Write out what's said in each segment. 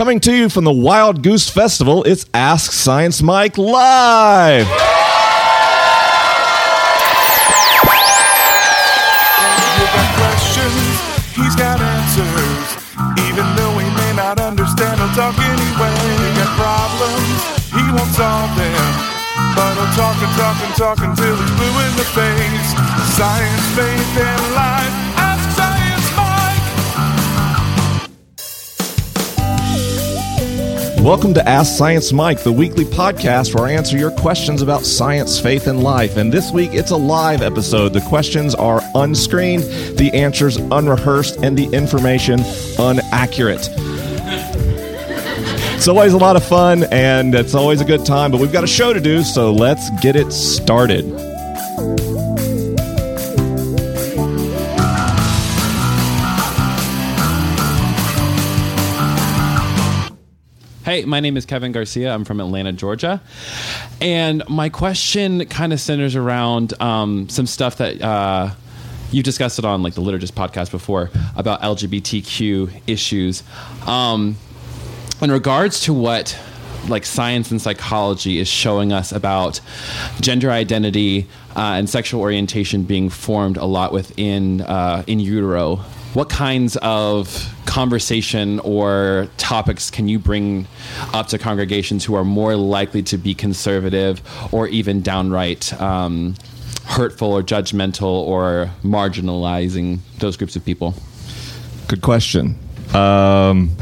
Coming to you from the Wild Goose Festival, it's Ask Science Mike Live. He's got answers. Even though may not understand, talk anyway. He won't them. But he'll talk and talk and talk until he's blue in the face. Science, faith, and life. Welcome to Ask Science Mike, the weekly podcast where I answer your questions about science, faith, and life. And this week it's a live episode. The questions are unscreened, the answers unrehearsed, and the information inaccurate. It's always a lot of fun and it's always a good time, but we've got a show to do, so let's get it started. Hey, my name is Kevin Garcia. I'm from Atlanta, Georgia. And my question kind of centers around um, some stuff that uh, you discussed it on like the Liturgist podcast before about LGBTQ issues. Um, in regards to what like science and psychology is showing us about gender identity uh, and sexual orientation being formed a lot within uh, in utero what kinds of conversation or topics can you bring up to congregations who are more likely to be conservative or even downright um, hurtful or judgmental or marginalizing those groups of people Good question. Um,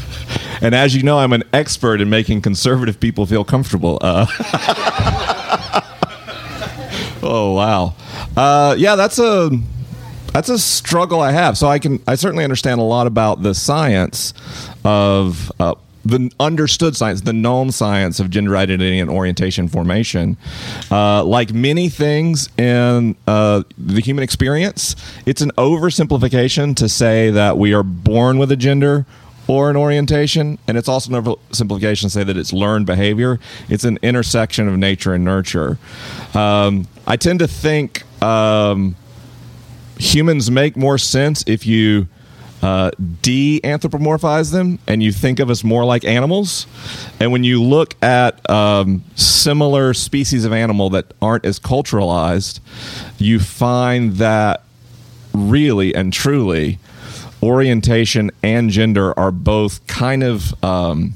and as you know, I'm an expert in making conservative people feel comfortable. Uh, oh wow, uh, yeah, that's a that's a struggle I have. So I can I certainly understand a lot about the science of. Uh, the understood science, the known science of gender identity and orientation formation. Uh, like many things in uh, the human experience, it's an oversimplification to say that we are born with a gender or an orientation, and it's also an oversimplification to say that it's learned behavior. It's an intersection of nature and nurture. Um, I tend to think um, humans make more sense if you uh, de anthropomorphize them and you think of us more like animals. And when you look at um, similar species of animal that aren't as culturalized, you find that really and truly orientation and gender are both kind of um,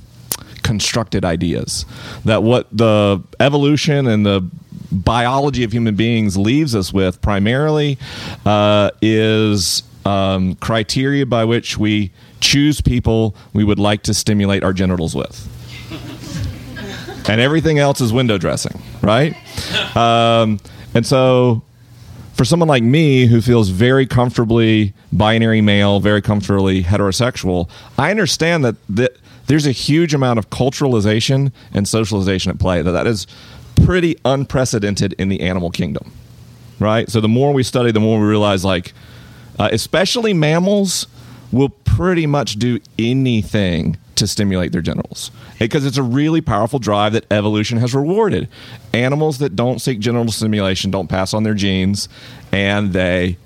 constructed ideas. That what the evolution and the biology of human beings leaves us with primarily uh, is um, criteria by which we choose people we would like to stimulate our genitals with. and everything else is window dressing, right? Um, and so for someone like me who feels very comfortably binary male, very comfortably heterosexual, I understand that, that there's a huge amount of culturalization and socialization at play. That that is pretty unprecedented in the animal kingdom, right? So the more we study, the more we realize, like, uh, especially mammals will pretty much do anything to stimulate their genitals because it's a really powerful drive that evolution has rewarded. Animals that don't seek genital stimulation don't pass on their genes and they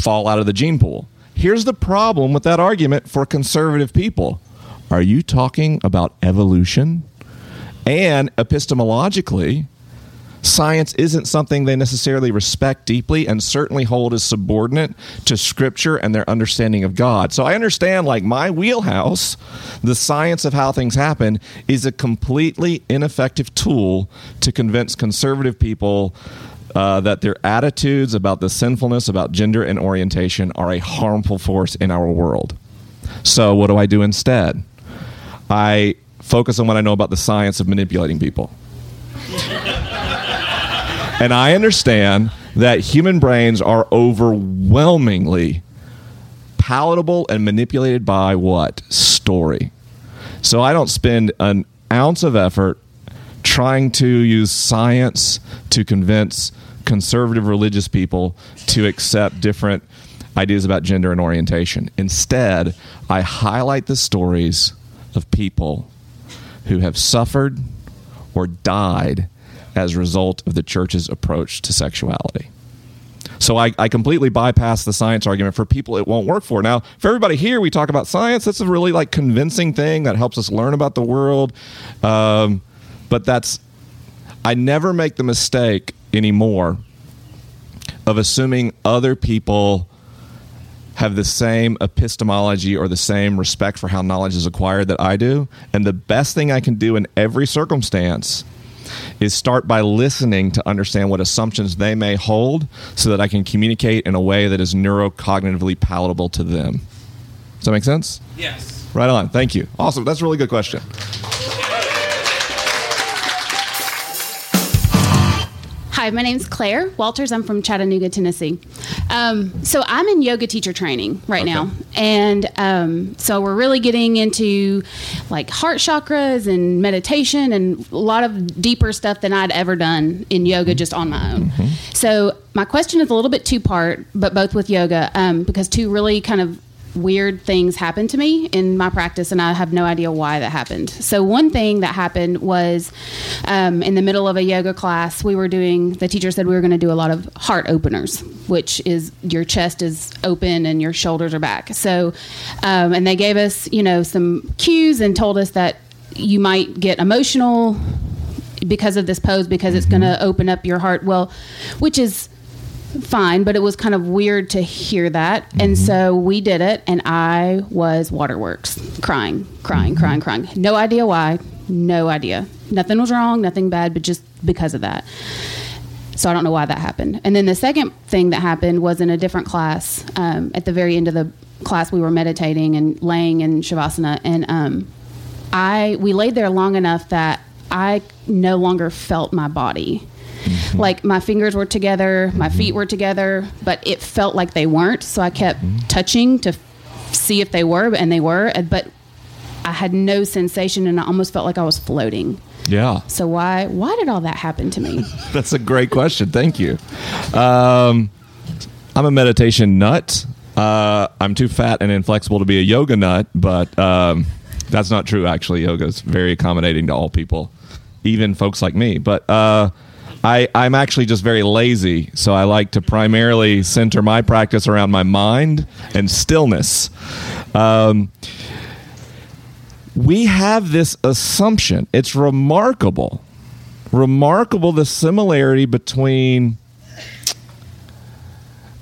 fall out of the gene pool. Here's the problem with that argument for conservative people. Are you talking about evolution? And epistemologically, science isn't something they necessarily respect deeply and certainly hold as subordinate to scripture and their understanding of God. So I understand, like, my wheelhouse, the science of how things happen, is a completely ineffective tool to convince conservative people. Uh, that their attitudes about the sinfulness about gender and orientation are a harmful force in our world. So, what do I do instead? I focus on what I know about the science of manipulating people. And I understand that human brains are overwhelmingly palatable and manipulated by what? Story. So I don't spend an ounce of effort trying to use science to convince conservative religious people to accept different ideas about gender and orientation. Instead, I highlight the stories of people who have suffered or died as a result of the church's approach to sexuality. So I, I completely bypass the science argument for people it won't work for. Now, for everybody here, we talk about science. That's a really like convincing thing that helps us learn about the world. Um, but that's I never make the mistake anymore of assuming other people have the same epistemology or the same respect for how knowledge is acquired that I do. And the best thing I can do in every circumstance is start by listening to understand what assumptions they may hold so that I can communicate in a way that is neurocognitively palatable to them. Does that make sense? Yes. Right on. Thank you. Awesome. That's a really good question. Hi, my name's Claire Walters. I'm from Chattanooga, Tennessee. Um, so I'm in yoga teacher training right Okay. now, and um, so we're really getting into like heart chakras and meditation and a lot of deeper stuff than I'd ever done in yoga just on my own. So my question is a little bit two part, but both with yoga um, because two really kind of weird things happen to me in my practice, and I have no idea why that happened. So, one thing that happened was um, in the middle of a yoga class, we were doing, the teacher said we were going to do a lot of heart openers, which is your chest is open and your shoulders are back. So, um, and they gave us, you know, some cues and told us that you might get emotional because of this pose because it's going to open up your heart. Well, which is fine, but it was kind of weird to hear that. And so we did it, and I was waterworks, crying, crying, crying, crying. No idea why, no idea. Nothing was wrong, nothing bad, but just because of that. So I don't know why that happened. And then the second thing that happened was in a different class. Um, at the very end of the class, we were meditating and laying in shavasana, and um, I we laid there long enough that I no longer felt my body. Like my fingers were together, my feet were together, but it felt like they weren't. So I kept touching to see if they were, and they were. But I had no sensation, and I almost felt like I was floating. Yeah. So why why did all that happen to me? That's a great question. Thank you. Um, I'm a meditation nut. Uh, I'm too fat and inflexible to be a yoga nut, but um, that's not true. Actually, yoga is very accommodating to all people, even folks like me. But uh, I, I'm actually just very lazy, so I like to primarily center my practice around my mind and stillness. Um, we have this assumption. It's remarkable remarkable the similarity between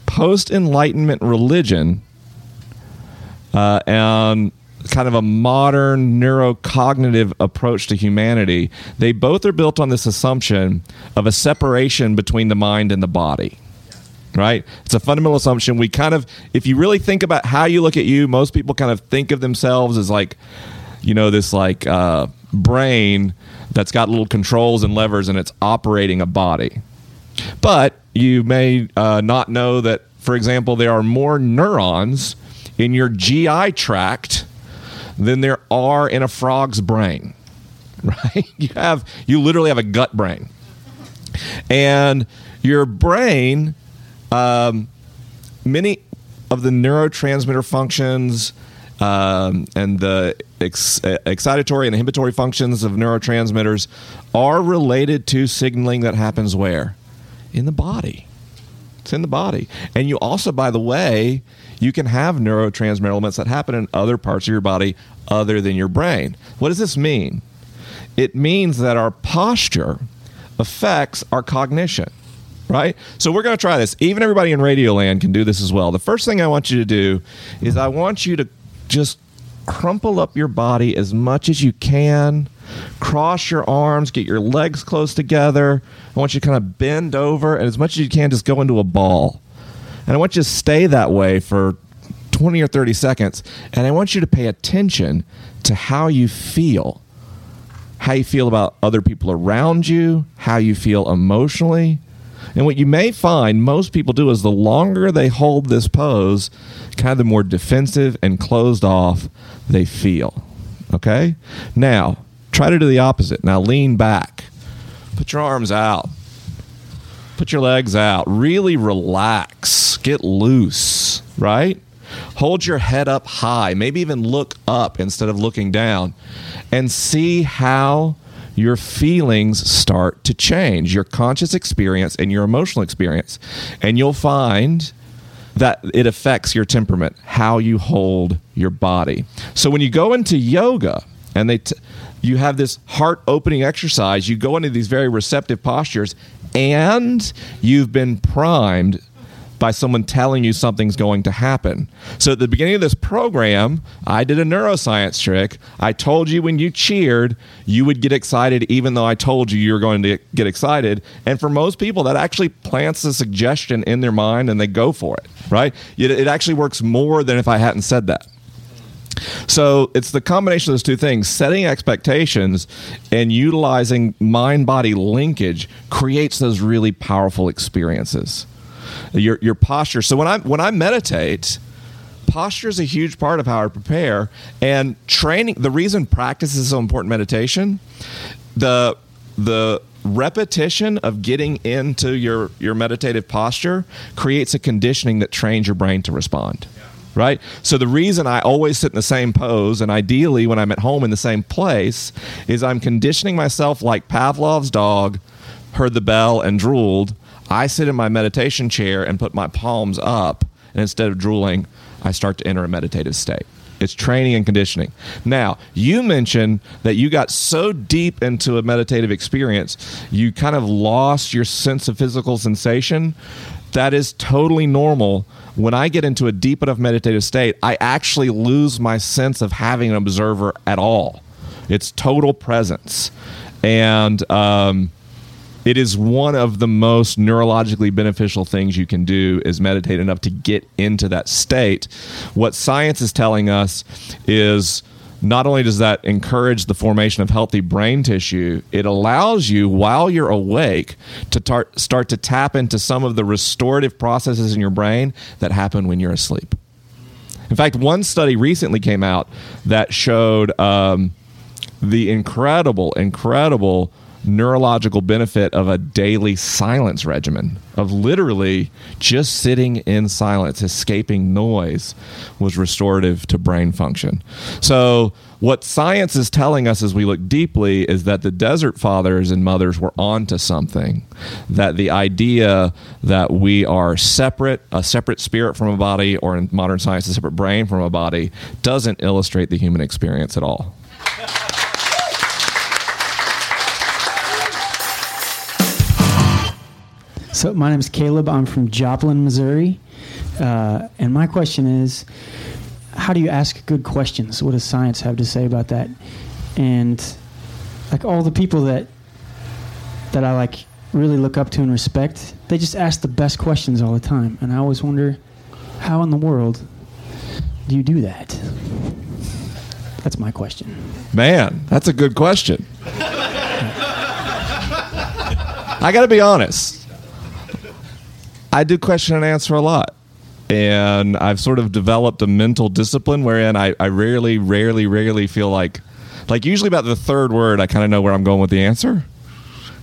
post enlightenment religion uh, and kind of a modern neurocognitive approach to humanity. They both are built on this assumption of a separation between the mind and the body. Right? It's a fundamental assumption. We kind of, if you really think about how you look at you, most people kind of think of themselves as like, you know, this like uh, brain that's got little controls and levers and it's operating a body. But you may uh, not know that, for example, there are more neurons in your GI tract than there are in a frog's brain. Right? You have you literally have a gut brain, and your brain, um, many of the neurotransmitter functions um, and the ex- uh, excitatory and inhibitory functions of neurotransmitters are related to signaling that happens where in the body. It's in the body. And you also, by the way, you can have neurotransmitter elements that happen in other parts of your body other than your brain. What does this mean? It means that our posture affects our cognition, right? So we're going to try this. Even everybody in Radioland can do this as well. The first thing I want you to do is I want you to just crumple up your body as much as you can. Cross your arms, get your legs close together. I want you to kind of bend over, and as much as you can, just go into a ball. And I want you to stay that way for 20 or 30 seconds. And I want you to pay attention to how you feel. How you feel about other people around you, how you feel emotionally. And what you may find most people do is the longer they hold this pose, kind of the more defensive and closed off they feel. Okay? Now, try to do the opposite. Now lean back. Put your arms out. Put your legs out. Really relax. Get loose, right? Hold your head up high. Maybe even look up instead of looking down. And see how your feelings start to change, your conscious experience and your emotional experience. And you'll find that it affects your temperament, how you hold your body. So when you go into yoga and they t- you have this heart opening exercise, you go into these very receptive postures and you've been primed by someone telling you something's going to happen. So at the beginning of this program, I did a neuroscience trick. I told you when you cheered, you would get excited, even though I told you you were going to get excited. And for most people, that actually plants a suggestion in their mind and they go for it, right? It, it actually works more than if I hadn't said that. So it's the combination of those two things setting expectations and utilizing mind body linkage creates those really powerful experiences your your posture. So when I when I meditate, posture is a huge part of how I prepare. And training, the reason practice is so important, meditation, the the repetition of getting into your your meditative posture creates a conditioning that trains your brain to respond. Right? So the reason I always sit in the same pose and ideally when I'm at home in the same place is I'm conditioning myself like Pavlov's dog heard the bell and drooled I sit in my meditation chair and put my palms up, and instead of drooling, I start to enter a meditative state. It's training and conditioning. Now, you mentioned that you got so deep into a meditative experience, you kind of lost your sense of physical sensation. That is totally normal. When I get into a deep enough meditative state, I actually lose my sense of having an observer at all. It's total presence. And, um, it is one of the most neurologically beneficial things you can do is meditate enough to get into that state what science is telling us is not only does that encourage the formation of healthy brain tissue, it allows you, while you're awake, to tar- start to tap into some of the restorative processes in your brain that happen when you're asleep. In fact, one study recently came out that showed um, the incredible, incredible neurological benefit of a daily silence regimen of literally just sitting in silence escaping noise was restorative to brain function. So what science is telling us as we look deeply is that the desert fathers and mothers were onto something that the idea that we are separate a separate spirit from a body or in modern science a separate brain from a body doesn't illustrate the human experience at all So my name is Caleb. I'm from Joplin, Missouri, uh, and my question is, how do you ask good questions? What does science have to say about that? And like all the people that that I like really look up to and respect, they just ask the best questions all the time, and I always wonder, how in the world do you do that? That's my question. Man, that's a good question. I got to be honest. I do question and answer a lot. And I've sort of developed a mental discipline wherein I, I rarely, rarely, rarely feel like, like usually about the third word, I kind of know where I'm going with the answer.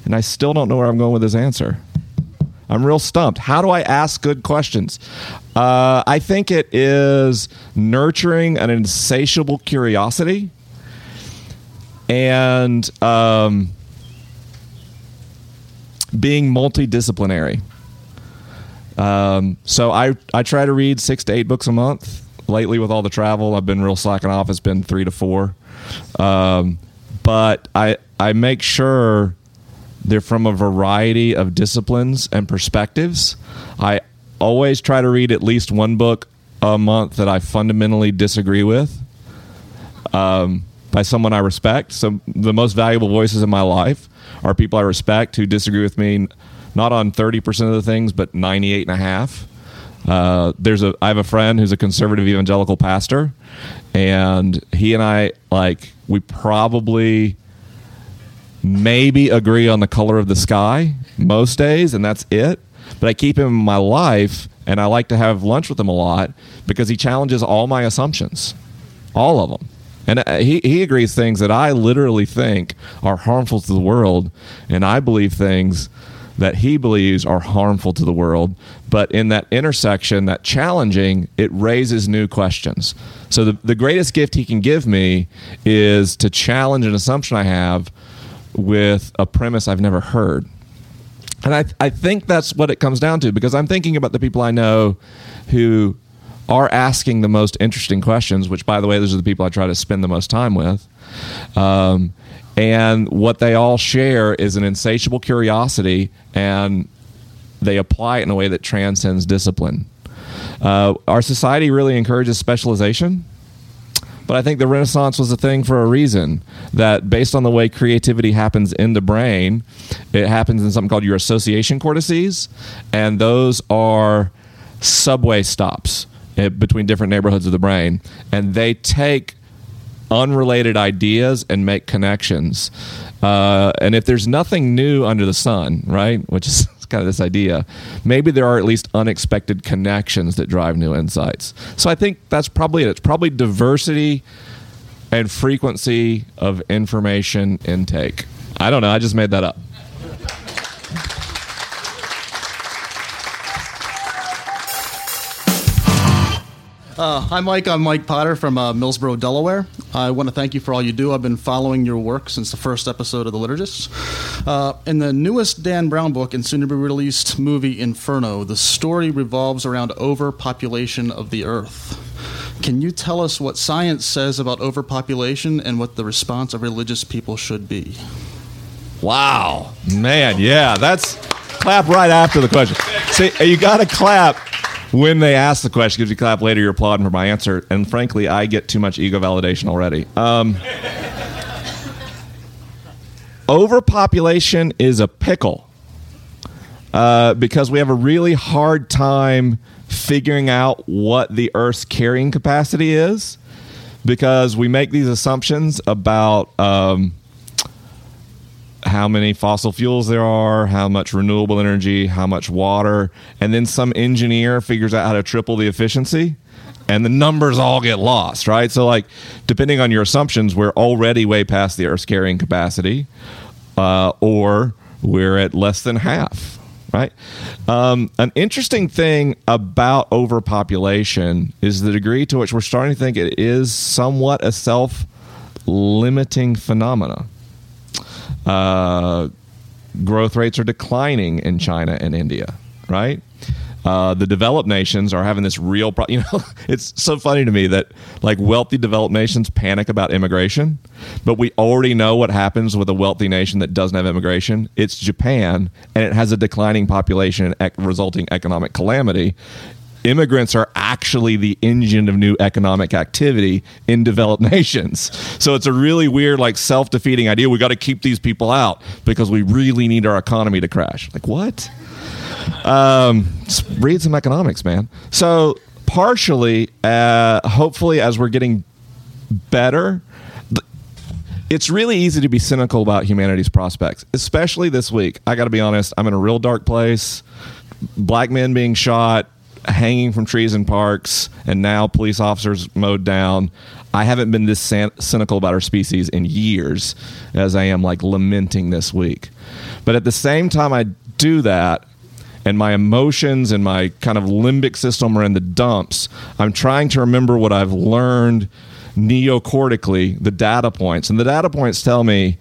And I still don't know where I'm going with this answer. I'm real stumped. How do I ask good questions? Uh, I think it is nurturing an insatiable curiosity and um, being multidisciplinary. Um, so I I try to read six to eight books a month. Lately, with all the travel, I've been real slacking off. It's been three to four, um, but I I make sure they're from a variety of disciplines and perspectives. I always try to read at least one book a month that I fundamentally disagree with. Um, by someone I respect. So the most valuable voices in my life are people I respect who disagree with me not on 30% of the things, but 98 and a half. Uh, there's a I have a friend who's a conservative evangelical pastor, and he and I like we probably maybe agree on the color of the sky most days, and that's it. But I keep him in my life, and I like to have lunch with him a lot because he challenges all my assumptions, all of them. And uh, he, he agrees things that I literally think are harmful to the world, and I believe things that he believes are harmful to the world. But in that intersection, that challenging, it raises new questions. So the, the greatest gift he can give me is to challenge an assumption I have with a premise I've never heard. And I, I think that's what it comes down to because I'm thinking about the people I know who are asking the most interesting questions, which, by the way, those are the people I try to spend the most time with. Um, and what they all share is an insatiable curiosity, and they apply it in a way that transcends discipline. Uh, our society really encourages specialization. But I think the Renaissance was a thing for a reason. That based on the way creativity happens in the brain, it happens in something called your association cortices, and those are subway stops eh, between different neighborhoods of the brain, and they take unrelated ideas and make connections. Uh, and if there's nothing new under the sun, right, which is kind of this idea, maybe there are at least unexpected connections that drive new insights. So I think that's probably it. It's probably diversity and frequency of information intake. I don't know. I just made that up. Uh, hi, Mike. I'm Mike Potter from uh, Millsboro, Delaware. I want to thank you for all you do. I've been following your work since the first episode of The Liturgists. Uh, in the newest Dan Brown book and soon to be released movie Inferno, the story revolves around overpopulation of the Earth. Can you tell us what science says about overpopulation and what the response of religious people should be? Wow, man, yeah, that's clap right after the question. See, you got to clap when they ask the question because you clap later, you're applauding for my answer. And frankly, I get too much ego validation already. Um, overpopulation is a pickle uh, because we have a really hard time figuring out what the Earth's carrying capacity is because we make these assumptions about. Um, how many fossil fuels there are, how much renewable energy, how much water, and then some engineer figures out how to triple the efficiency and the numbers all get lost, right? So, like, depending on your assumptions, we're already way past the Earth's carrying capacity, uh, or we're at less than half, right? Um, an interesting thing about overpopulation is the degree to which we're starting to think it is somewhat a self limiting phenomena. Uh, growth rates are declining in China and India, right? Uh, the developed nations are having this real problem. You know, it's so funny to me that like wealthy developed nations panic about immigration, but we already know what happens with a wealthy nation that doesn't have immigration. It's Japan, and it has a declining population and resulting economic calamity immigrants are actually the engine of new economic activity in developed nations. So it's a really weird, like self defeating idea. We got to keep these people out because we really need our economy to crash. Like, what? Um, read some economics, man. So, partially, uh, hopefully, as we're getting better, it's really easy to be cynical about humanity's prospects, especially this week. I got to be honest, I'm in a real dark place. Black men being shot, hanging from trees in parks, and now police officers mowed down. I haven't been this cynical about our species in years as I am like lamenting this week. But at the same time, I do that, and my emotions and my kind of limbic system are in the dumps. I'm trying to remember what I've learned neocortically, the data points. And the data points tell me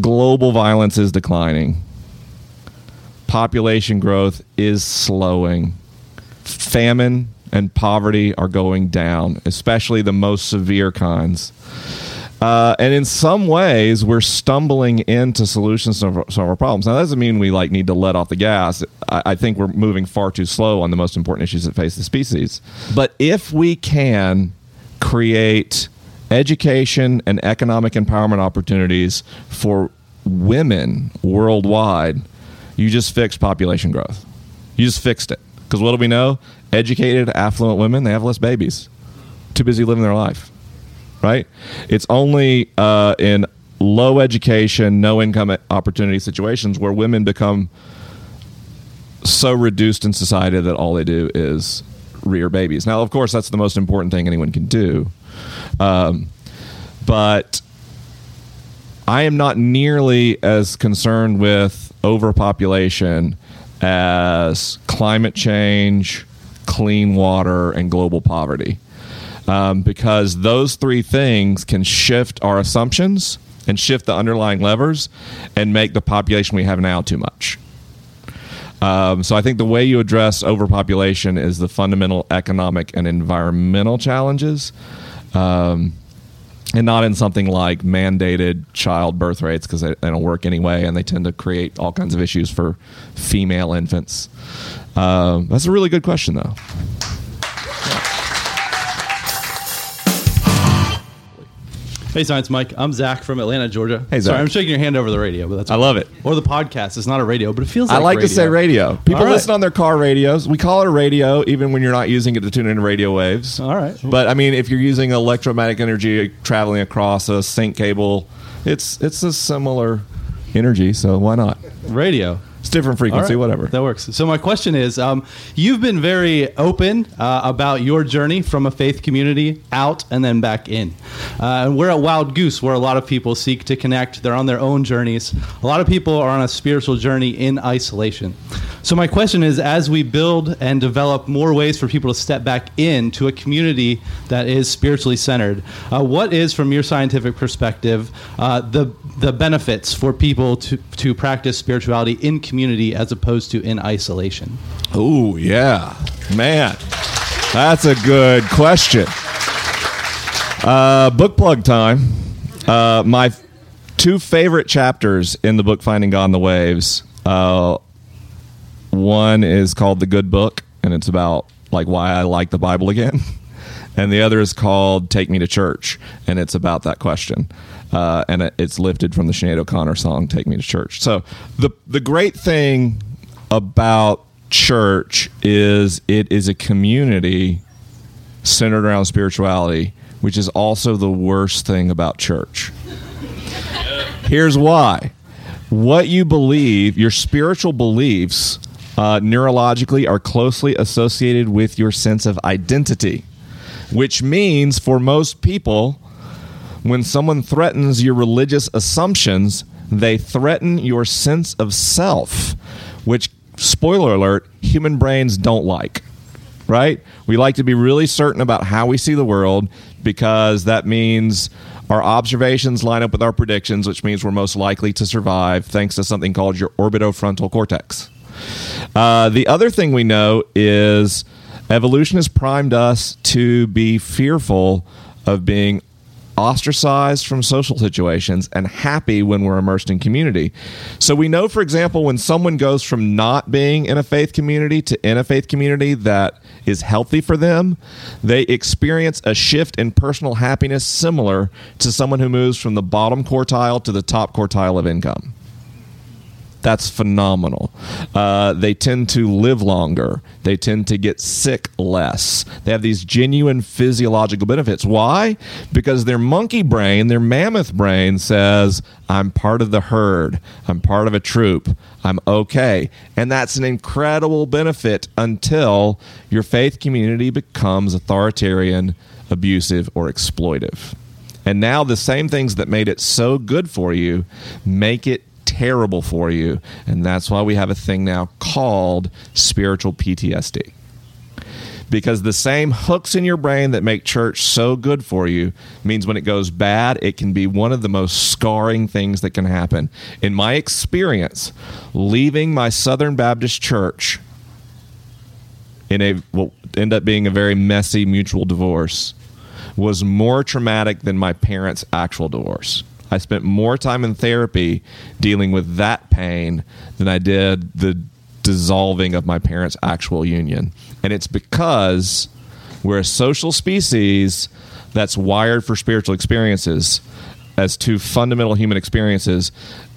global violence is declining, population growth is slowing famine and poverty are going down, especially the most severe kinds. Uh, and in some ways, we're stumbling into solutions to our problems. Now, that doesn't mean we like need to let off the gas. I, I think we're moving far too slow on the most important issues that face the species. But if we can create education and economic empowerment opportunities for women worldwide, you just fixed population growth. You just fixed it. Because what do we know? Educated, affluent women, they have less babies. Too busy living their life. Right? It's only uh, in low education, no income opportunity situations where women become so reduced in society that all they do is rear babies. Now, of course, that's the most important thing anyone can do. Um, but I am not nearly as concerned with overpopulation as climate change, clean water, and global poverty. Um, because those three things can shift our assumptions and shift the underlying levers and make the population we have now too much. Um, so I think the way you address overpopulation is the fundamental economic and environmental challenges. Um, and not in something like mandated child birth rates because they, they don't work anyway and they tend to create all kinds of issues for female infants. Um, that's a really good question, though. Hey, Science Mike. I'm Zach from Atlanta, Georgia. Hey, Zach. Sorry, I'm shaking your hand over the radio, but that's I love it. Or the podcast. It's not a radio, but it feels like I like to say radio. People right. listen on their car radios. We call it a radio, even when you're not using it to tune into radio waves. All right. But I mean, if you're using electromagnetic energy traveling across a sync cable, it's it's a similar energy. So why not? Radio. It's different frequency, right. whatever. That works. So my question is, um, you've been very open uh, about your journey from a faith community out and then back in. Uh, and we're at Wild Goose, where a lot of people seek to connect. They're on their own journeys. A lot of people are on a spiritual journey in isolation. So my question is, as we build and develop more ways for people to step back into a community that is spiritually centered, uh, what is, from your scientific perspective, uh, the the benefits for people to to practice spirituality in community as opposed to in isolation? Oh yeah, man, that's a good question. Uh, book plug time. Uh, my two favorite chapters in the book Finding God in the Waves. Uh, one is called The Good Book, and it's about like why I like the Bible again. And the other is called Take Me to Church, and it's about that question. Uh, and it- it's lifted from the Sinead O'Connor song Take Me to Church. So the the great thing about church is it is a community centered around spirituality, which is also the worst thing about church. Here's why. What you believe, your spiritual beliefs, uh, neurologically are closely associated with your sense of identity, which means for most people, when someone threatens your religious assumptions, they threaten your sense of self, which, spoiler alert, human brains don't like right? We like to be really certain about how we see the world because that means our observations line up with our predictions, which means we're most likely to survive thanks to something called your orbitofrontal cortex. Uh, the other thing we know is evolution has primed us to be fearful of being ostracized from social situations and happy when we're immersed in community. So we know, for example, when someone goes from not being in a faith community to in a faith community that is healthy for them, they experience a shift in personal happiness similar to someone who moves from the bottom quartile to the top quartile of income. That's phenomenal. Uh, they tend to live longer. They tend to get sick less. They have these genuine physiological benefits. Why? Because their monkey brain, their mammoth brain says, I'm part of the herd. I'm part of a troop. I'm okay. And that's an incredible benefit until your faith community becomes authoritarian, abusive, or exploitive. And now the same things that made it so good for you make it terrible for you. And that's why we have a thing now called spiritual PTSD. Because the same hooks in your brain that make church so good for you means when it goes bad, it can be one of the most scarring things that can happen. In my experience, leaving my Southern Baptist church in a what end up being a very messy mutual divorce was more traumatic than my parents' actual divorce. I spent more time in therapy dealing with that pain than I did the dissolving of my parents' actual union. And it's because we're a social species that's wired for spiritual experiences as two fundamental human experiences,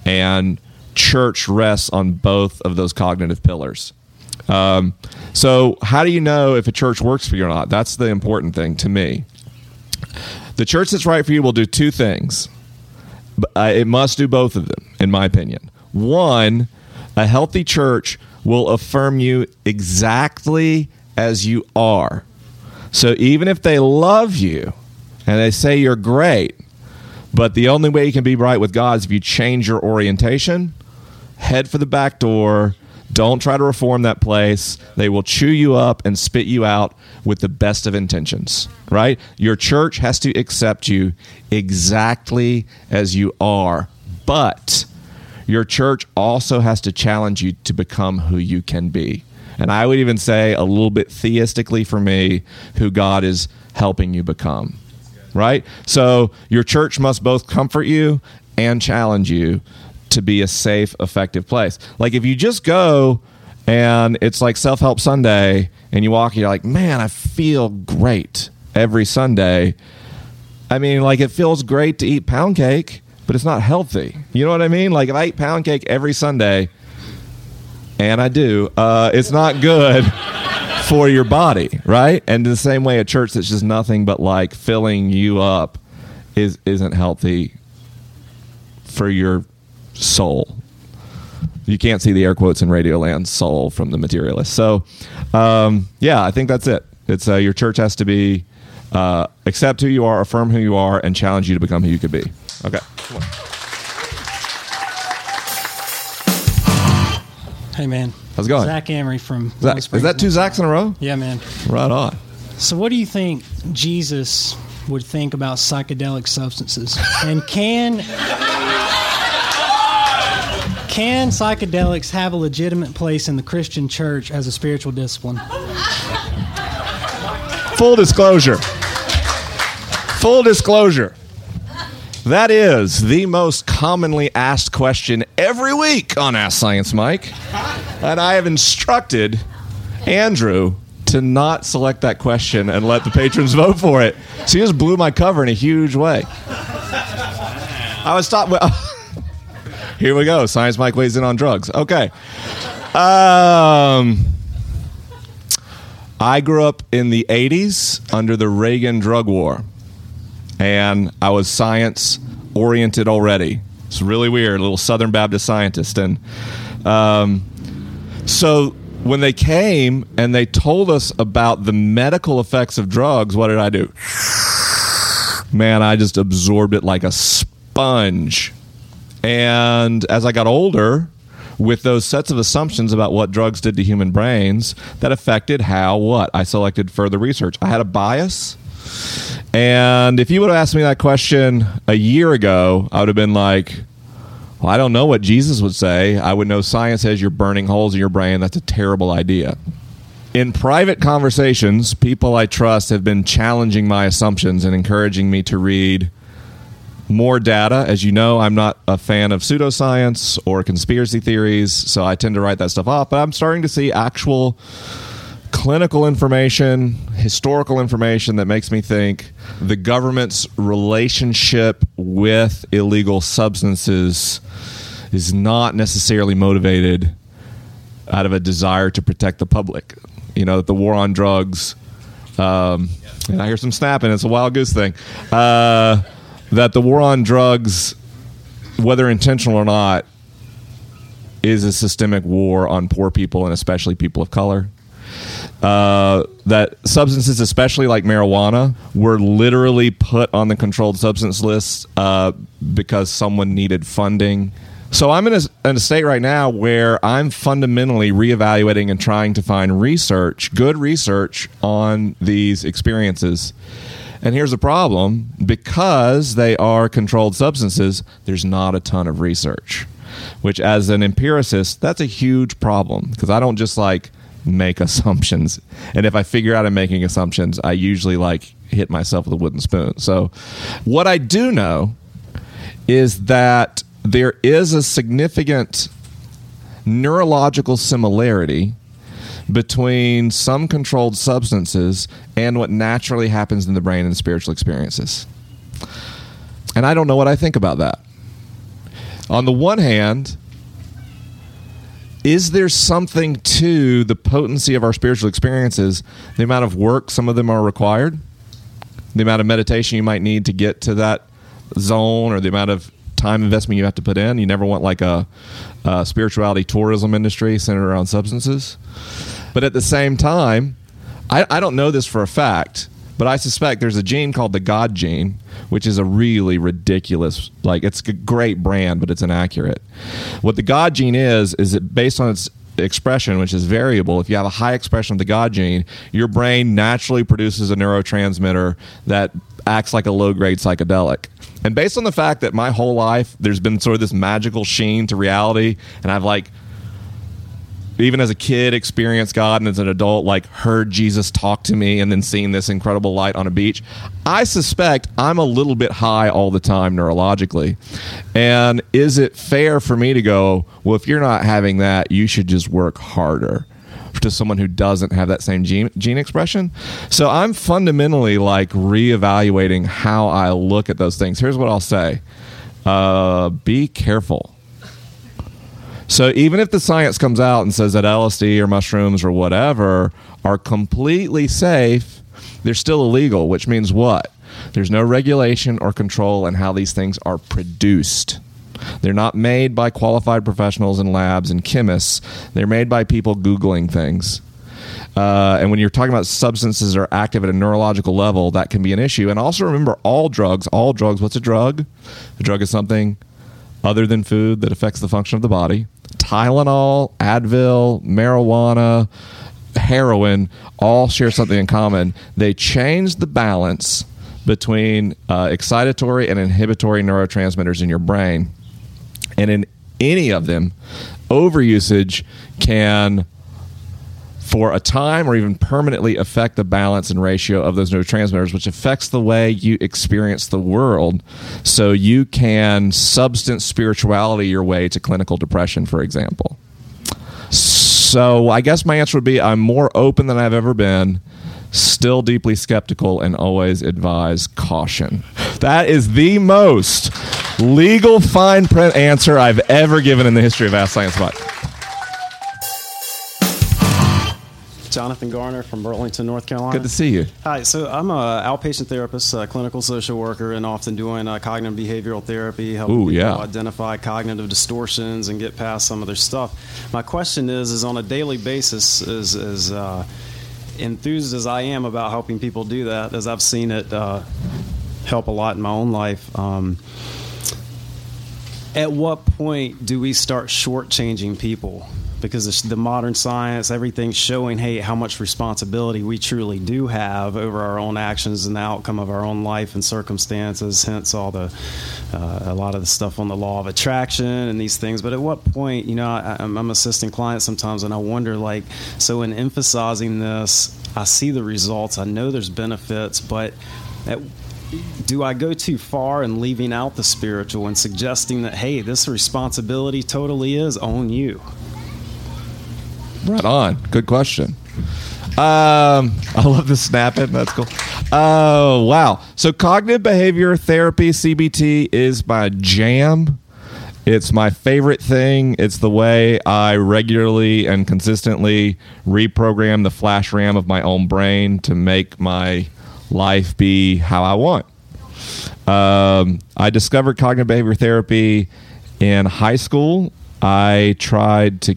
and church rests on both of those cognitive pillars. Um, so, how do you know if a church works for you or not? That's the important thing to me. The church that's right for you will do two things. Uh, it must do both of them, in my opinion. One, a healthy church will affirm you exactly as you are. So even if they love you and they say you're great, but the only way you can be right with God is if you change your orientation, head for the back door, Don't try to reform that place. They will chew you up and spit you out with the best of intentions, right? Your church has to accept you exactly as you are. But your church also has to challenge you to become who you can be. And I would even say a little bit theistically for me, who God is helping you become. Right? So your church must both comfort you and challenge you to be a safe, effective place. Like if you just go and it's like self help Sunday and you walk, you're like, man, I feel great every Sunday. I mean, like it feels great to eat pound cake, but it's not healthy. You know what I mean? Like if I eat pound cake every Sunday, and I do, uh, it's not good for your body, right? And the same way, a church that's just nothing but like filling you up is isn't healthy for your soul. You can't see the air quotes in Radioland soul from the materialist. So, um, yeah, I think that's it. It's uh, your church has to be uh, accept who you are, affirm who you are, and challenge you to become who you could be. Okay. Hey man, How's it going? Zach Amory from Zach, is that two Zacks in a row? Yeah, man. Right on. So, what do you think Jesus would think about psychedelic substances? And can can psychedelics have a legitimate place in the Christian church as a spiritual discipline? Full disclosure. Full disclosure. That is the most commonly asked question every week on Ask Science Mike. And I have instructed Andrew to not select that question and let the patrons vote for it. So he just blew my cover in a huge way. I was talking. Here we go. Science Mike weighs in on drugs. Okay. Um. I grew up in the 80s under the Reagan drug war, and I was science oriented already. It's really weird, a little Southern Baptist scientist. And um, so when they came and they told us about the medical effects of drugs, what did I do? Man, I just absorbed it like a sponge. And as I got older, with those sets of assumptions about what drugs did to human brains, that affected how what I selected further research. I had a bias. And if you would have asked me that question a year ago, I would have been like, well, I don't know what Jesus would say. I would know science says you're burning holes in your brain. That's a terrible idea. In private conversations, people I trust have been challenging my assumptions and encouraging me to read more data. As you know, I'm not a fan of pseudoscience or conspiracy theories, so I tend to write that stuff off. But I'm starting to see actual clinical information, historical information that makes me think the government's relationship with illegal substances is not necessarily motivated out of a desire to protect the public. You know, the war on drugs. Um, and I hear some snapping. It's a wild goose thing. Uh, that the war on drugs, whether intentional or not, is a systemic war on poor people and especially people of color. Uh, that substances, especially like marijuana, were literally put on the controlled substance list uh, because someone needed funding. So I'm in a, in a state right now where I'm fundamentally reevaluating and trying to find research, good research on these experiences. And here's the problem because they are controlled substances, there's not a ton of research, which, as an empiricist, that's a huge problem because I don't just like make assumptions. And if I figure out I'm making assumptions, I usually like hit myself with a wooden spoon. So, what I do know is that there is a significant neurological similarity between some controlled substances and what naturally happens in the brain and spiritual experiences. And I don't know what I think about that. On the one hand, is there something to the potency of our spiritual experiences, the amount of work some of them are required, the amount of meditation you might need to get to that zone, or the amount of time investment you have to put in? You never want like a, a spirituality tourism industry centered around substances. But at the same time, I, I don't know this for a fact, but I suspect there's a gene called the God gene, which is a really ridiculous, like it's a great brand, but it's inaccurate. What the God gene is, is it based on its expression, which is variable, if you have a high expression of the God gene, your brain naturally produces a neurotransmitter that acts like a low grade psychedelic. And based on the fact that my whole life there's been sort of this magical sheen to reality, and I've like even as a kid experienced God and as an adult like heard Jesus talk to me and then seeing this incredible light on a beach. I suspect I'm a little bit high all the time neurologically. And is it fair for me to go, well if you're not having that, you should just work harder? To someone who doesn't have that same gene, gene expression. So I'm fundamentally like reevaluating how I look at those things. Here's what I'll say uh, be careful. So even if the science comes out and says that LSD or mushrooms or whatever are completely safe, they're still illegal, which means what? There's no regulation or control in how these things are produced. They're not made by qualified professionals in labs and chemists. They're made by people Googling things. Uh, and when you're talking about substances that are active at a neurological level, that can be an issue. And also remember, all drugs, all drugs, what's a drug? A drug is something other than food that affects the function of the body. Tylenol, Advil, marijuana, heroin all share something in common. They change the balance between uh, excitatory and inhibitory neurotransmitters in your brain. And in any of them, overusage can for a time or even permanently affect the balance and ratio of those neurotransmitters, which affects the way you experience the world. So you can substance spirituality your way to clinical depression, for example. So I guess my answer would be I'm more open than I've ever been, still deeply skeptical, and always advise caution. That is the most legal fine print answer I've ever given in the history of Ask Science Bot. Jonathan Garner from Burlington, North Carolina. Good to see you. Hi, so I'm a outpatient therapist, a clinical social worker, and often doing uh, cognitive behavioral therapy, helping Ooh, people yeah. identify cognitive distortions and get past some of their stuff. My question is, is on a daily basis, is, is uh, enthused as I am about helping people do that, as I've seen it uh, help a lot in my own life. Um, at what point do we start shortchanging people? Because the modern science, everything's showing, hey, how much responsibility we truly do have over our own actions and the outcome of our own life and circumstances. Hence, all the uh, a lot of the stuff on the law of attraction and these things. But at what point, you know, I, I'm, I'm assisting clients sometimes, and I wonder, like, so in emphasizing this, I see the results, I know there's benefits, but at do I go too far in leaving out the spiritual and suggesting that, hey, this responsibility totally is on you? Right on. Good question. Um, I love the snapping. That's cool. Oh wow! So cognitive behavior therapy (CBT) is my jam. It's my favorite thing. It's the way I regularly and consistently reprogram the flash RAM of my own brain to make my life be how I want. Um, I discovered cognitive behavior therapy in high school. I tried to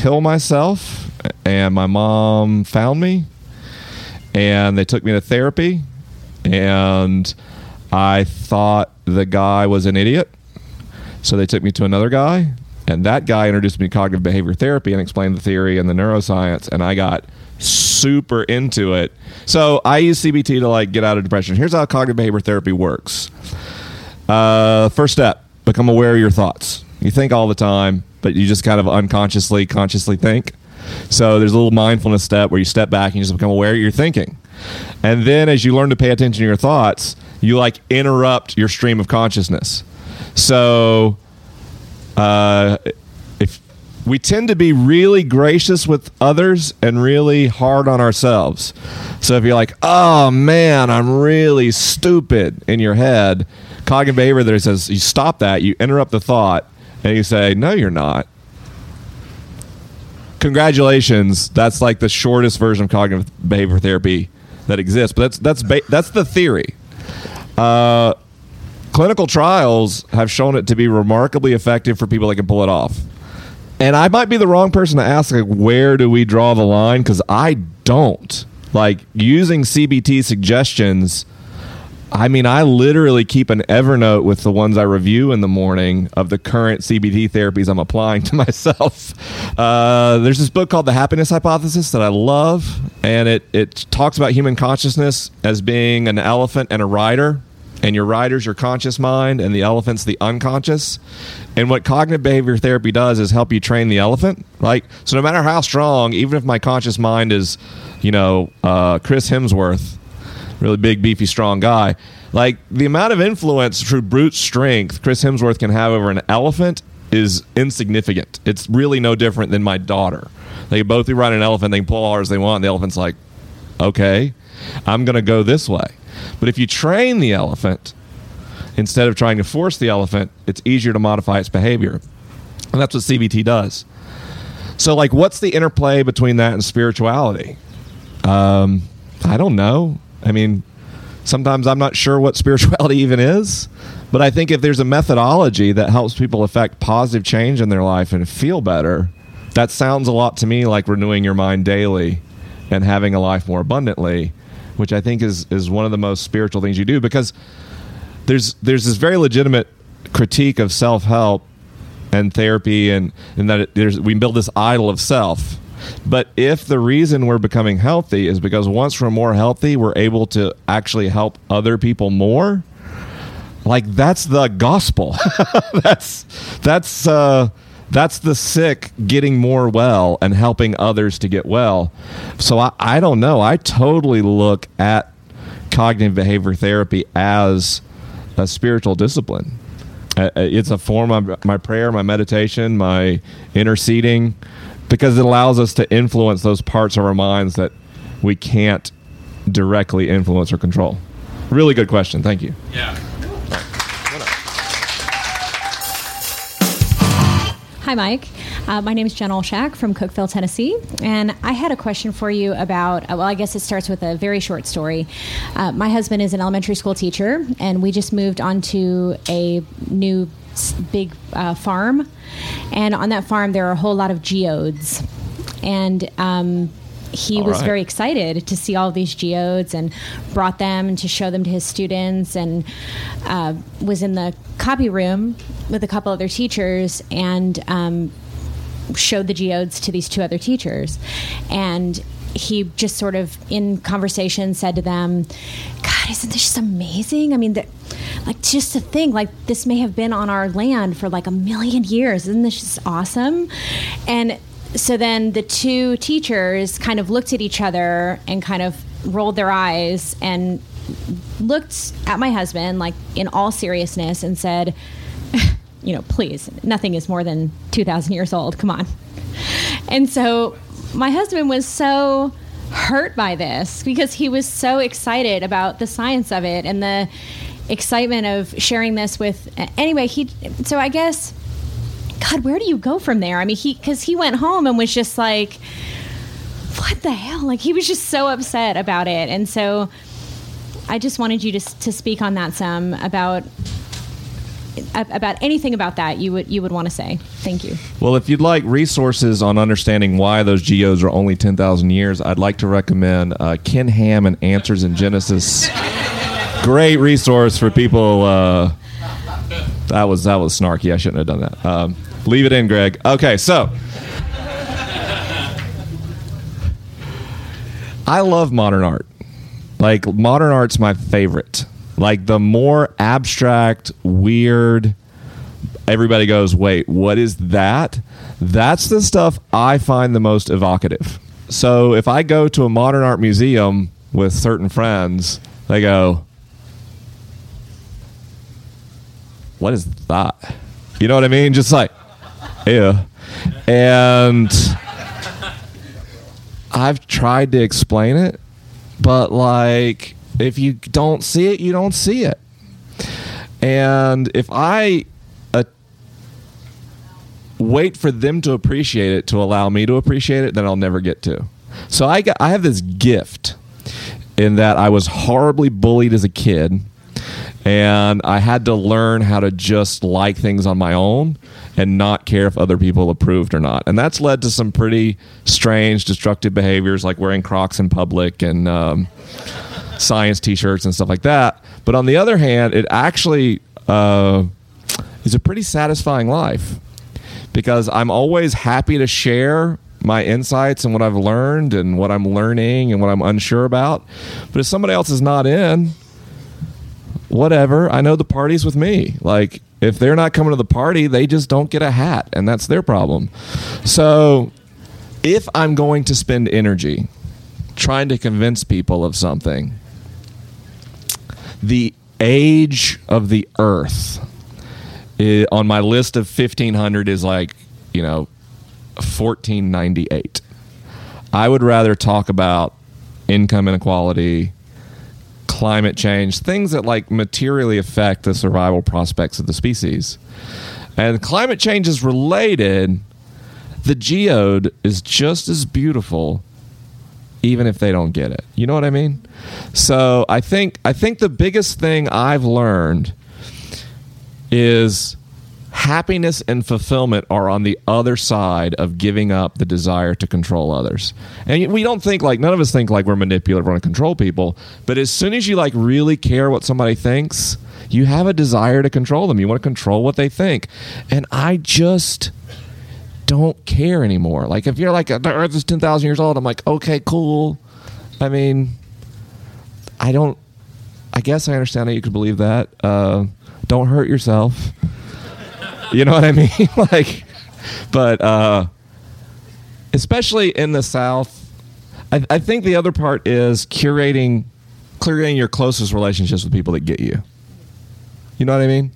kill myself, and my mom found me, and they took me to therapy, and I thought the guy was an idiot, so they took me to another guy, and that guy introduced me to cognitive behavior therapy and explained the theory and the neuroscience, and I got super into it. So I use CBT to like get out of depression. Here's how cognitive behavior therapy works. Uh, first step: become aware of your thoughts. You think all the time, but you just kind of unconsciously, consciously think. So there's a little mindfulness step where you step back and you just become aware of your thinking. And then as you learn to pay attention to your thoughts, you like interrupt your stream of consciousness. So uh, if we tend to be really gracious with others and really hard on ourselves. So if you're like, "Oh man, I'm really stupid," in your head, cognitive behavior there says you stop that, you interrupt the thought, and you say, "No, you're not." Congratulations, that's like the shortest version of cognitive behavior therapy that exists. But that's that's ba- that's the theory. Uh, clinical trials have shown it to be remarkably effective for people that can pull it off. And I might be the wrong person to ask, like, where do we draw the line? Because I don't. Like, using CBT suggestions, I mean, I literally keep an Evernote with the ones I review in the morning of the current CBT therapies I'm applying to myself. Uh, there's this book called The Happiness Hypothesis that I love, and it, it talks about human consciousness as being an elephant and a rider. And your rider's your conscious mind, and the elephant's the unconscious. And what cognitive behavior therapy does is help you train the elephant. Like, so no matter how strong, even if my conscious mind is, you know, uh, Chris Hemsworth, really big, beefy, strong guy. Like the amount of influence through brute strength Chris Hemsworth can have over an elephant is insignificant. It's really no different than my daughter. They both riding an elephant. They can pull hard as they want. The elephant's like, okay, I'm going to go this way. But if you train the elephant instead of trying to force the elephant, it's easier to modify its behavior. And that's what CBT does. So, like, what's the interplay between that and spirituality? Um, I don't know. I mean, sometimes I'm not sure what spirituality even is, but I think if there's a methodology that helps people affect positive change in their life and feel better, that sounds a lot to me like renewing your mind daily and having a life more abundantly, which I think is is one of the most spiritual things you do because there's there's this very legitimate critique of self help and therapy and and that it, we build this idol of self. But if the reason we're becoming healthy is because once we're more healthy, we're able to actually help other people more, like that's the gospel. that's that's uh that's the sick getting more well and helping others to get well. So I, I don't know. I totally look at cognitive behavior therapy as a spiritual discipline. Uh, It's a form of my prayer, my meditation, my interceding, because it allows us to influence those parts of our minds that we can't directly influence or control. Really good question. Thank you. Yeah. Hi, Mike. Uh, my name is Jen Olshak from Cookeville, Tennessee, and I had a question for you about. Uh, well, I guess it starts with a very short story. Uh, my husband is an elementary school teacher, and we just moved onto a new s- big uh, farm, and on that farm there are a whole lot of geodes, and. Um, he All was right. very excited to see all these geodes and brought them to show them to his students and uh, was in the copy room with a couple other teachers and um, showed the geodes to these two other teachers and he just sort of in conversation said to them god isn't this just amazing? I mean the, like just to think like this may have been on our land for like a million years. Isn't this just awesome? And so then the two teachers kind of looked at each other and kind of rolled their eyes and looked at my husband like in all seriousness and said you know please nothing is more than 2000 years old. Come on. And so my husband was so hurt by this because he was so excited about the science of it and the excitement of sharing this with anyway he so i guess god where do you go from there? I mean he because he went home and was just like what the hell? Like he was just so upset about it. And so i just wanted you to, to speak on that some about about anything about that you would you would want to say thank you Well, if you'd like resources on understanding why those geos are only 10,000 years, I'd like to recommend uh, Ken Ham and Answers in Genesis. Great resource for people. Uh, that was that was snarky. I shouldn't have done that. Um, leave it in, Greg. Okay, so I love modern art. Like modern art's my favorite. Like the more abstract, weird, everybody goes, wait, what is that? That's the stuff I find the most evocative. So if I go to a modern art museum with certain friends, they go, what is that? You know what I mean? Just like, yeah. And I've tried to explain it, but like, if you don't see it, you don't see it. And if I uh, wait for them to appreciate it to allow me to appreciate it, then I'll never get to. So I got, I have this gift in that I was horribly bullied as a kid and I had to learn how to just like things on my own and not care if other people approved or not. And that's led to some pretty strange, destructive behaviors like wearing Crocs in public and um, science T-shirts and stuff like that. But on the other hand, it actually uh, is a pretty satisfying life because I'm always happy to share my insights and what I've learned and what I'm learning and what I'm unsure about. But if somebody else is not in, whatever. I know the party's with me. Like if they're not coming to the party, they just don't get a hat, and that's their problem. So if I'm going to spend energy trying to convince people of something, the age of the earth i- on my list of 1500 is like, you know, 1498. I would rather talk about income inequality, climate change, things that like materially affect the survival prospects of the species. And climate change is related. The geode is just as beautiful even if they don't get it. You know what I mean? So I think I think the biggest thing I've learned is happiness and fulfillment are on the other side of giving up the desire to control others. And we don't think like none of us think like we're manipulative, we're going to control people. But as soon as you like really care what somebody thinks, you have a desire to control them. You want to control what they think. And I just don't care anymore. Like if you're like the Earth is ten thousand years old, I'm like, okay, cool. I mean, I don't. I guess I understand how you could believe that. Uh, don't hurt yourself. You know what I mean? like, but uh, especially in the South, I, I think the other part is curating, curating your closest relationships with people that get you. You know what I mean?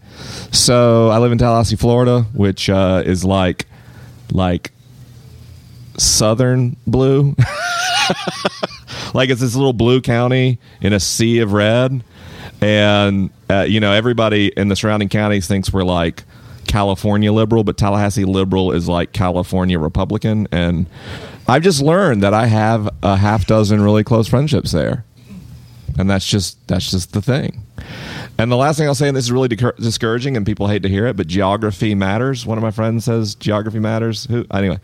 So I live in Tallahassee, Florida, which uh, is like, like southern blue. like it's this little blue county in a sea of red, and uh, you know everybody in the surrounding counties thinks we're like California liberal, but Tallahassee liberal is like California Republican, and I've just learned that I have a half dozen really close friendships there, and that's just that's just the thing. And the last thing I'll say, and this is really discouraging, and people hate to hear it, but geography matters. One of my friends says geography matters. Who anyway?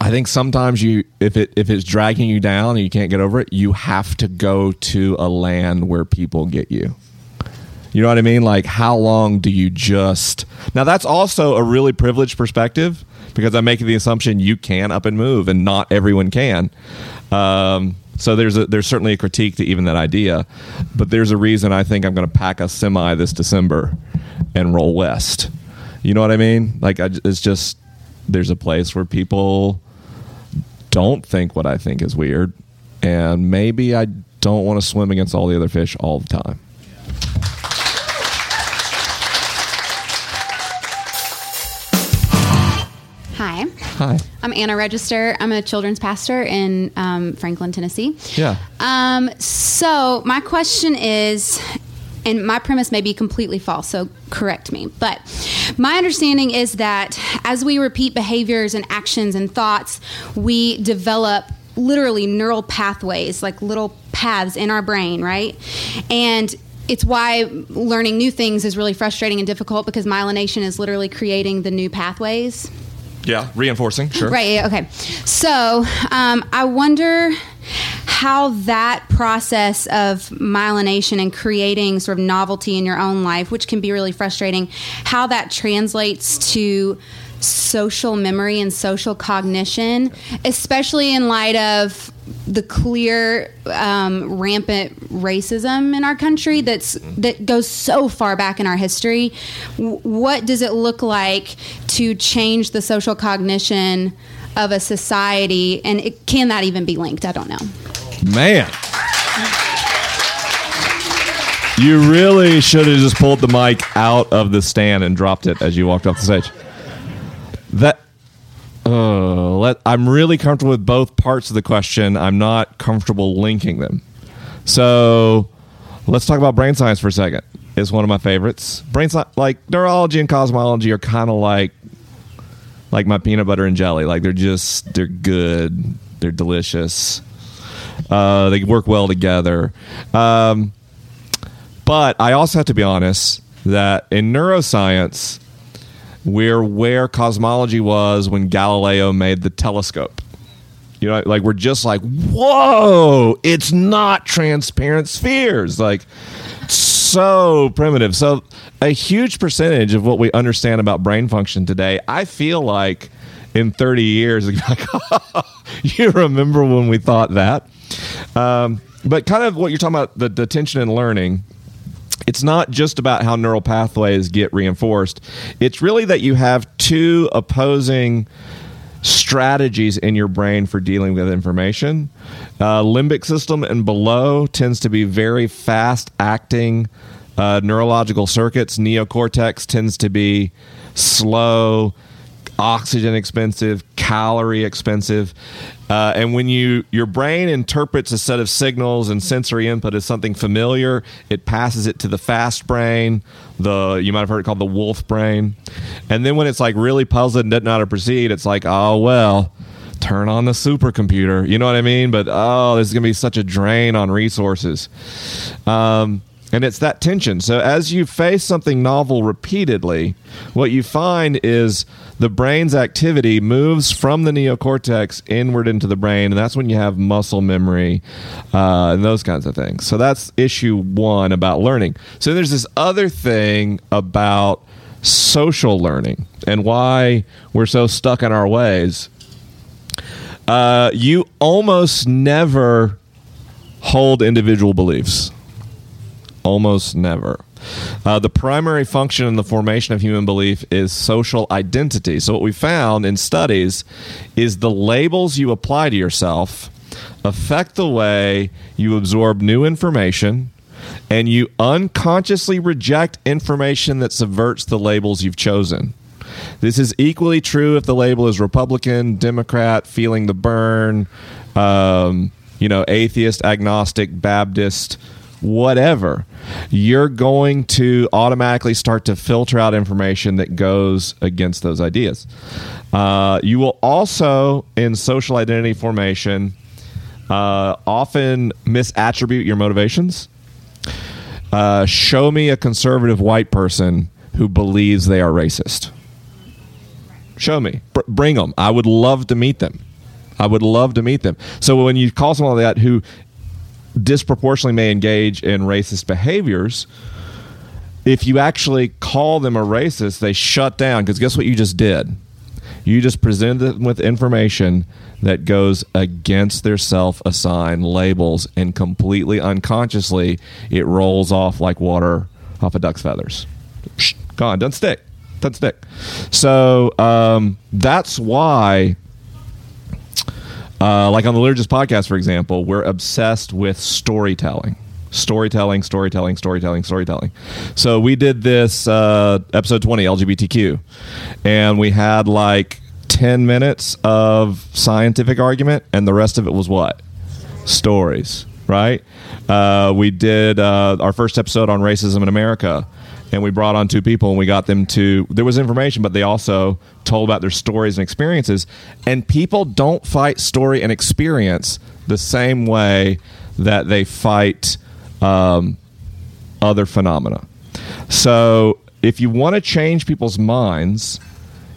I think sometimes you, if it if it's dragging you down and you can't get over it, you have to go to a land where people get you. You know what I mean? Like, how long do you just. Now, that's also a really privileged perspective because I'm making the assumption you can up and move and not everyone can. Um, so there's a, there's certainly a critique to even that idea, but there's a reason I think I'm going to pack a semi this December and roll west. You know what I mean? Like I, it's just there's a place where people don't think what I think is weird, and maybe I don't want to swim against all the other fish all the time. Hi. I'm Anna Register. I'm a children's pastor in um, Franklin, Tennessee. Yeah. Um, so my question is, and my premise may be completely false, so correct me. But my understanding is that as we repeat behaviors and actions and thoughts, we develop literally neural pathways, like little paths in our brain, right? And it's why learning new things is really frustrating and difficult because myelination is literally creating the new pathways. Yeah, reinforcing. Sure. Right. Yeah, okay. So um, I wonder how that process of myelination and creating sort of novelty in your own life, which can be really frustrating, how that translates to social memory and social cognition, especially in light of the clear um, rampant racism in our country that's that goes so far back in our history. What does it look like to change the social cognition of a society, and it, can that even be linked? I don't know. Man. You really should have just pulled the mic out of the stand and dropped it as you walked off the stage. That uh, let, I'm really comfortable with both parts of the question. I'm not comfortable linking them. So let's talk about brain science for a second. It's one of my favorites. Brain science, like neurology and cosmology, are kind of like like my peanut butter and jelly. Like they're just they're good. They're delicious. Uh, they work well together. Um, but I also have to be honest that in neuroscience, we're where cosmology was when Galileo made the telescope. You know, like we're just like, whoa, it's not transparent spheres. Like, so primitive. So, a huge percentage of what we understand about brain function today, I feel like in 30 years, like, you remember when we thought that? Um, but kind of what you're talking about, the, the attention and learning, it's not just about how neural pathways get reinforced. It's really that you have two opposing strategies in your brain for dealing with information. Uh, limbic system and below tends to be very fast acting uh, neurological circuits. Neocortex tends to be slow, oxygen expensive, calorie expensive. Uh, and when you your brain interprets a set of signals and sensory input as something familiar, it passes it to the fast brain. The you might have heard it called the wolf brain. And then when it's like really puzzled and doesn't know how to proceed, it's like, oh well, turn on the supercomputer. You know what I mean? But oh, this is gonna be such a drain on resources. Um, and it's that tension. So as you face something novel repeatedly, what you find is the brain's activity moves from the neocortex inward into the brain, and that's when you have muscle memory uh, and those kinds of things. So that's issue one about learning. So there's this other thing about social learning and why we're so stuck in our ways. Uh, you almost never hold individual beliefs almost never. Uh, the primary function in the formation of human belief is social identity. So, what we found in studies is the labels you apply to yourself affect the way you absorb new information and you unconsciously reject information that subverts the labels you've chosen. This is equally true if the label is Republican, Democrat, feeling the burn, um, you know, atheist, agnostic, Baptist, whatever, you're going to automatically start to filter out information that goes against those ideas. Uh, you will also, in social identity formation, uh, often misattribute your motivations. Uh, show me a conservative white person who believes they are racist. Show me. Br- bring them. I would love to meet them. I would love to meet them. So when you call someone like that who disproportionately may engage in racist behaviors, if you actually call them a racist, they shut down because guess what you just did? You just presented them with information that goes against their self assigned labels and completely unconsciously it rolls off like water off a duck's feathers. Gone, doesn't stick. Doesn't stick. So um, that's why uh, like on the Liturgist podcast, for example, we're obsessed with storytelling. Storytelling, storytelling, storytelling, storytelling. So we did this uh, episode 20, LGBTQ, and we had like 10 minutes of scientific argument, and the rest of it was what? Stories, right? Uh, we did uh, our first episode on racism in America and we brought on two people and we got them to there was information but they also told about their stories and experiences. And people don't fight story and experience the same way that they fight um, other phenomena. So if you want to change people's minds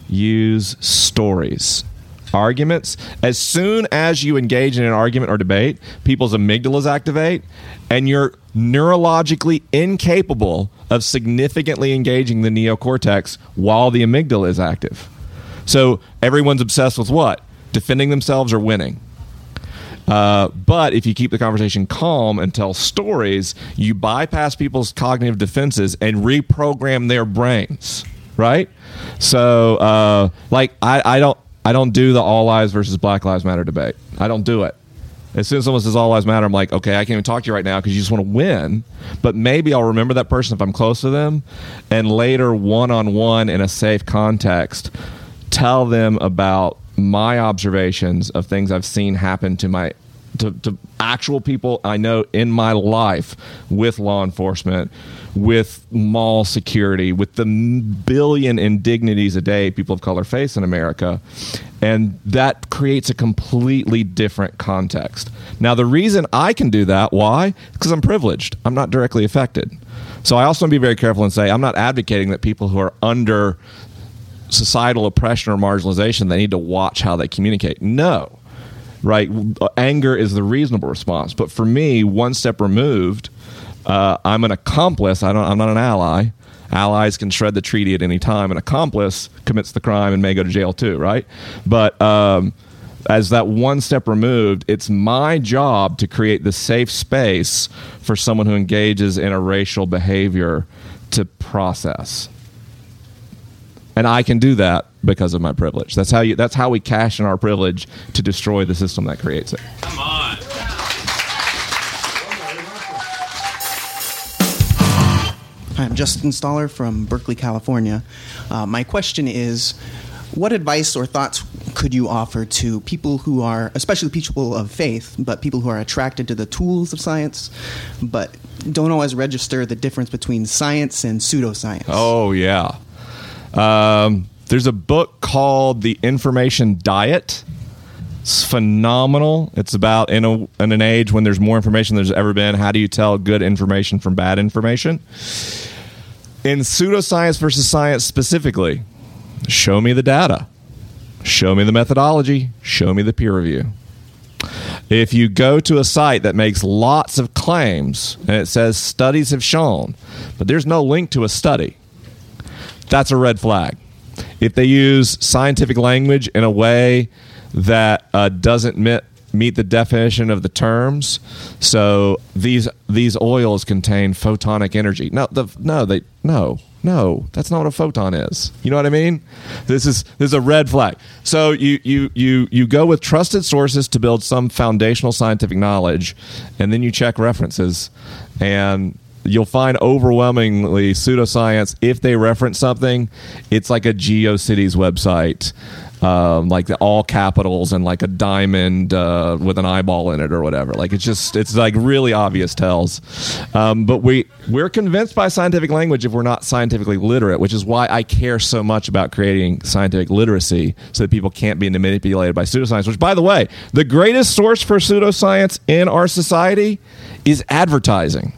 use stories arguments as soon as you engage in an argument or debate people's amygdalas activate and you're neurologically incapable of significantly engaging the neocortex while the amygdala is active. So everyone's obsessed with what? Defending themselves or winning. Uh, but if you keep the conversation calm and tell stories, you bypass people's cognitive defenses and reprogram their brains, right? So, uh, like, I, I don't, I don't do the all lives versus Black Lives Matter debate. I don't do it. As soon as someone says all lives matter, I'm like, okay, I can't even talk to you right now because you just want to win. But maybe I'll remember that person if I'm close to them, and later, one on one in a safe context, tell them about my observations of things I've seen happen to my to, to actual people I know in my life with law enforcement, with mall security, with the billion indignities a day people of color face in America. And that creates a completely different context. Now, the reason I can do that, why? Because I'm privileged. I'm not directly affected. So I also want to be very careful and say I'm not advocating that people who are under societal oppression or marginalization they need to watch how they communicate. No right? Anger is the reasonable response. But for me, one step removed, uh, I'm an accomplice. I don't. I'm not an ally. Allies can shred the treaty at any time. An accomplice commits the crime and may go to jail too, right? But um, as that one step removed, it's my job to create the safe space for someone who engages in a racial behavior to process. And I can do that because of my privilege. That's how you that's how we cash in our privilege to destroy the system that creates it. Come on. Hi, I'm Justin Staller from Berkeley, California. Uh, my question is what advice or thoughts could you offer to people who are, especially people of faith, but people who are attracted to the tools of science, but don't always register the difference between science and pseudoscience? Oh yeah. Um, there's a book called The Information Diet. It's phenomenal. It's about in, a, in an age when there's more information than there's ever been. How do you tell good information from bad information? In pseudoscience versus science specifically, show me the data, show me the methodology, show me the peer review. If you go to a site that makes lots of claims and it says studies have shown, but there's no link to a study, that's a red flag. If they use scientific language in a way that uh, doesn't meet meet the definition of the terms, so these these oils contain photonic energy. No, the no they no no that's not what a photon is. You know what I mean? This is this is a red flag. So you you you you go with trusted sources to build some foundational scientific knowledge, and then you check references and you'll find overwhelmingly pseudoscience. If they reference something it's like a geocities website um, like the all capitals and like a diamond uh, with an eyeball in it or whatever. Like it's just it's like really obvious tells. Um, but we we're convinced by scientific language if we're not scientifically literate which is why i care so much about creating scientific literacy so that people can't be manipulated by pseudoscience which by the way the greatest source for pseudoscience in our society is advertising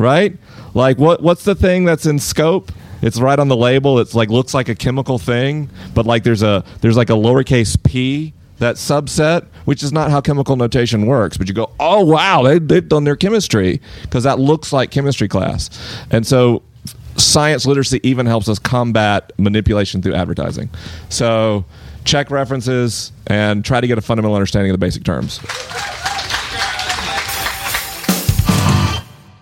right? Like what what's the thing that's in scope? It's right on the label. It's like looks like a chemical thing, but like there's a there's like a lowercase p that subset, which is not how chemical notation works. But you go, oh wow, they, they've done their chemistry because that looks like chemistry class, and so science literacy even helps us combat manipulation through advertising. So check references and try to get a fundamental understanding of the basic terms.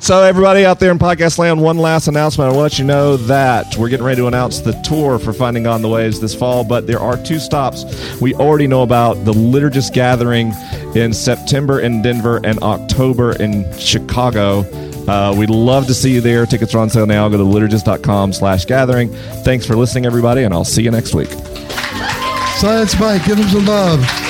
So, everybody out there in podcast land, one last announcement. I want to let you know that we're getting ready to announce the tour for Finding in the Waves this fall, but there are two stops we already know about the Liturgist Gathering in September in Denver and October in Chicago. Uh, we'd love to see you there. Tickets are on sale now. Go to liturgist.com slash gathering. Thanks for listening, everybody, and I'll see you next week. Science Mike, give him some love.